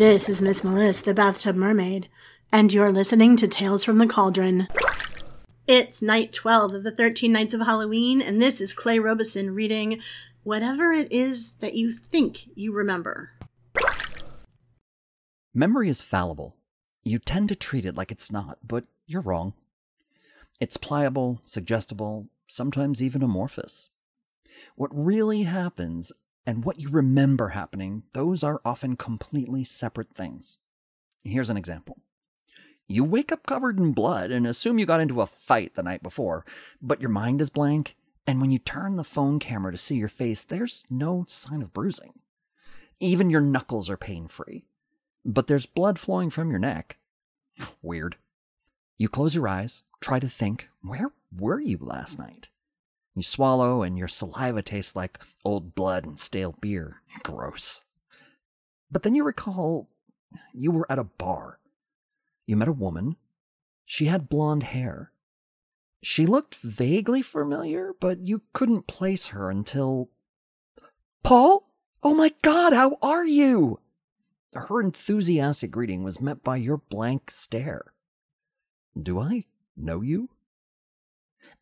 This is Miss Melissa, the Bathtub Mermaid, and you're listening to Tales from the Cauldron. It's night 12 of the 13 Nights of Halloween, and this is Clay Robeson reading whatever it is that you think you remember. Memory is fallible. You tend to treat it like it's not, but you're wrong. It's pliable, suggestible, sometimes even amorphous. What really happens and what you remember happening, those are often completely separate things. Here's an example. You wake up covered in blood and assume you got into a fight the night before, but your mind is blank, and when you turn the phone camera to see your face, there's no sign of bruising. Even your knuckles are pain free, but there's blood flowing from your neck. Weird. You close your eyes, try to think, where were you last night? You swallow, and your saliva tastes like old blood and stale beer. Gross. But then you recall you were at a bar. You met a woman. She had blonde hair. She looked vaguely familiar, but you couldn't place her until. Paul? Oh my god, how are you? Her enthusiastic greeting was met by your blank stare. Do I know you?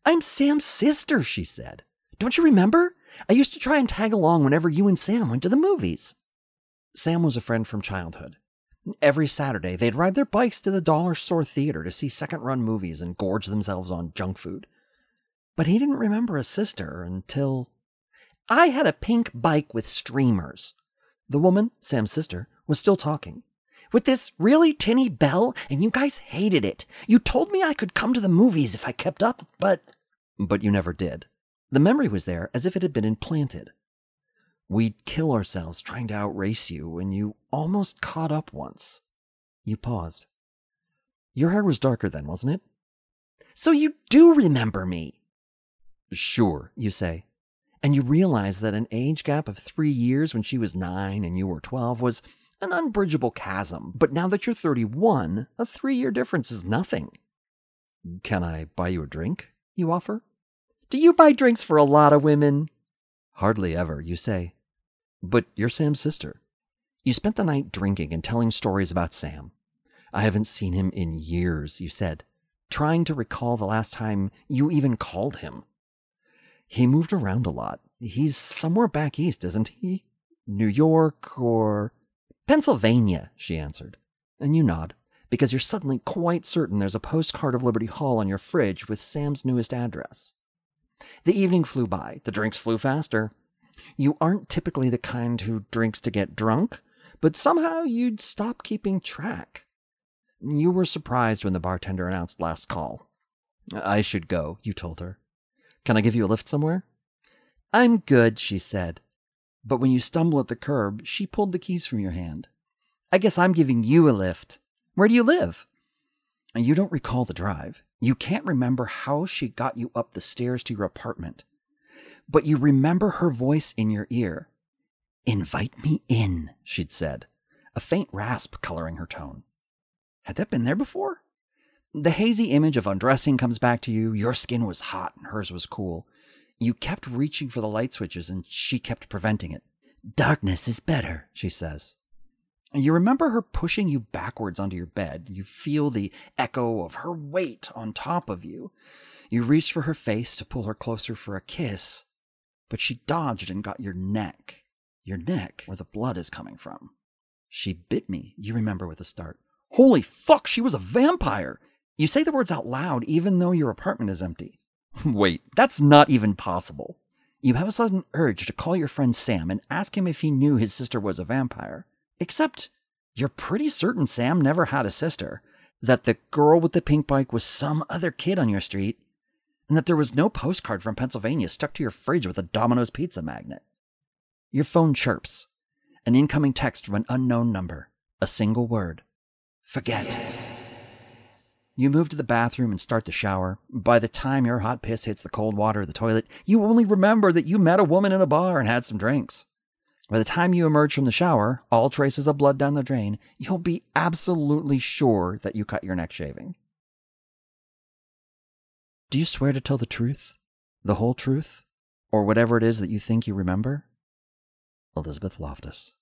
I'm Sam's sister, she said. Don't you remember? I used to try and tag along whenever you and Sam went to the movies. Sam was a friend from childhood. Every Saturday, they'd ride their bikes to the dollar store theater to see second run movies and gorge themselves on junk food. But he didn't remember a sister until. I had a pink bike with streamers. The woman, Sam's sister, was still talking. With this really tinny bell, and you guys hated it. You told me I could come to the movies if I kept up, but. But you never did. The memory was there as if it had been implanted. We'd kill ourselves trying to outrace you, and you almost caught up once. You paused. Your hair was darker then, wasn't it? So you do remember me. Sure, you say. And you realize that an age gap of three years when she was nine and you were 12 was an unbridgeable chasm. But now that you're 31, a three year difference is nothing. Can I buy you a drink? You offer. Do you buy drinks for a lot of women? Hardly ever, you say. But you're Sam's sister. You spent the night drinking and telling stories about Sam. I haven't seen him in years, you said, trying to recall the last time you even called him. He moved around a lot. He's somewhere back east, isn't he? New York or. Pennsylvania, she answered. And you nod, because you're suddenly quite certain there's a postcard of Liberty Hall on your fridge with Sam's newest address. The evening flew by. The drinks flew faster. You aren't typically the kind who drinks to get drunk, but somehow you'd stop keeping track. You were surprised when the bartender announced last call. I should go, you told her. Can I give you a lift somewhere? I'm good, she said. But when you stumble at the curb, she pulled the keys from your hand. I guess I'm giving you a lift. Where do you live? You don't recall the drive. You can't remember how she got you up the stairs to your apartment but you remember her voice in your ear. Invite me in, she'd said, a faint rasp coloring her tone. Had that been there before? The hazy image of undressing comes back to you. Your skin was hot and hers was cool. You kept reaching for the light switches and she kept preventing it. Darkness is better, she says. You remember her pushing you backwards onto your bed. You feel the echo of her weight on top of you. You reach for her face to pull her closer for a kiss, but she dodged and got your neck. Your neck, where the blood is coming from. She bit me, you remember with a start. Holy fuck, she was a vampire! You say the words out loud even though your apartment is empty. Wait, that's not even possible. You have a sudden urge to call your friend Sam and ask him if he knew his sister was a vampire. Except, you're pretty certain Sam never had a sister, that the girl with the pink bike was some other kid on your street, and that there was no postcard from Pennsylvania stuck to your fridge with a Domino's pizza magnet. Your phone chirps. An incoming text from an unknown number. A single word. Forget. You move to the bathroom and start the shower. By the time your hot piss hits the cold water of the toilet, you only remember that you met a woman in a bar and had some drinks. By the time you emerge from the shower, all traces of blood down the drain, you'll be absolutely sure that you cut your neck shaving. Do you swear to tell the truth? The whole truth? Or whatever it is that you think you remember? Elizabeth Loftus.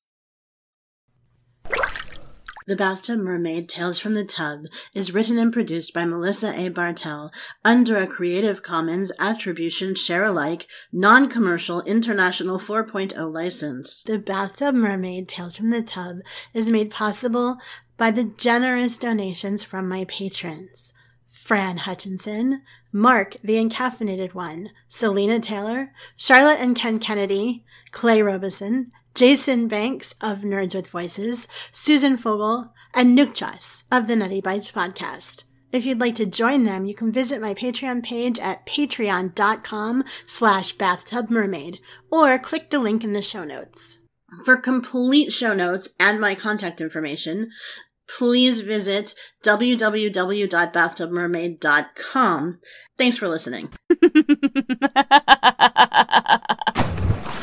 The Bathtub Mermaid Tales from the Tub is written and produced by Melissa A. Bartell under a Creative Commons Attribution Share Alike, Non Commercial International 4.0 license. The Bathtub Mermaid Tales from the Tub is made possible by the generous donations from my patrons. Fran Hutchinson, Mark the Encaffeinated One, Selena Taylor, Charlotte and Ken Kennedy, Clay Robeson, Jason Banks of Nerds with Voices, Susan Fogel, and Nukchas of the Nutty Bites podcast. If you'd like to join them, you can visit my Patreon page at patreon.com slash bathtubmermaid or click the link in the show notes. For complete show notes and my contact information, please visit www.bathtubmermaid.com. Thanks for listening.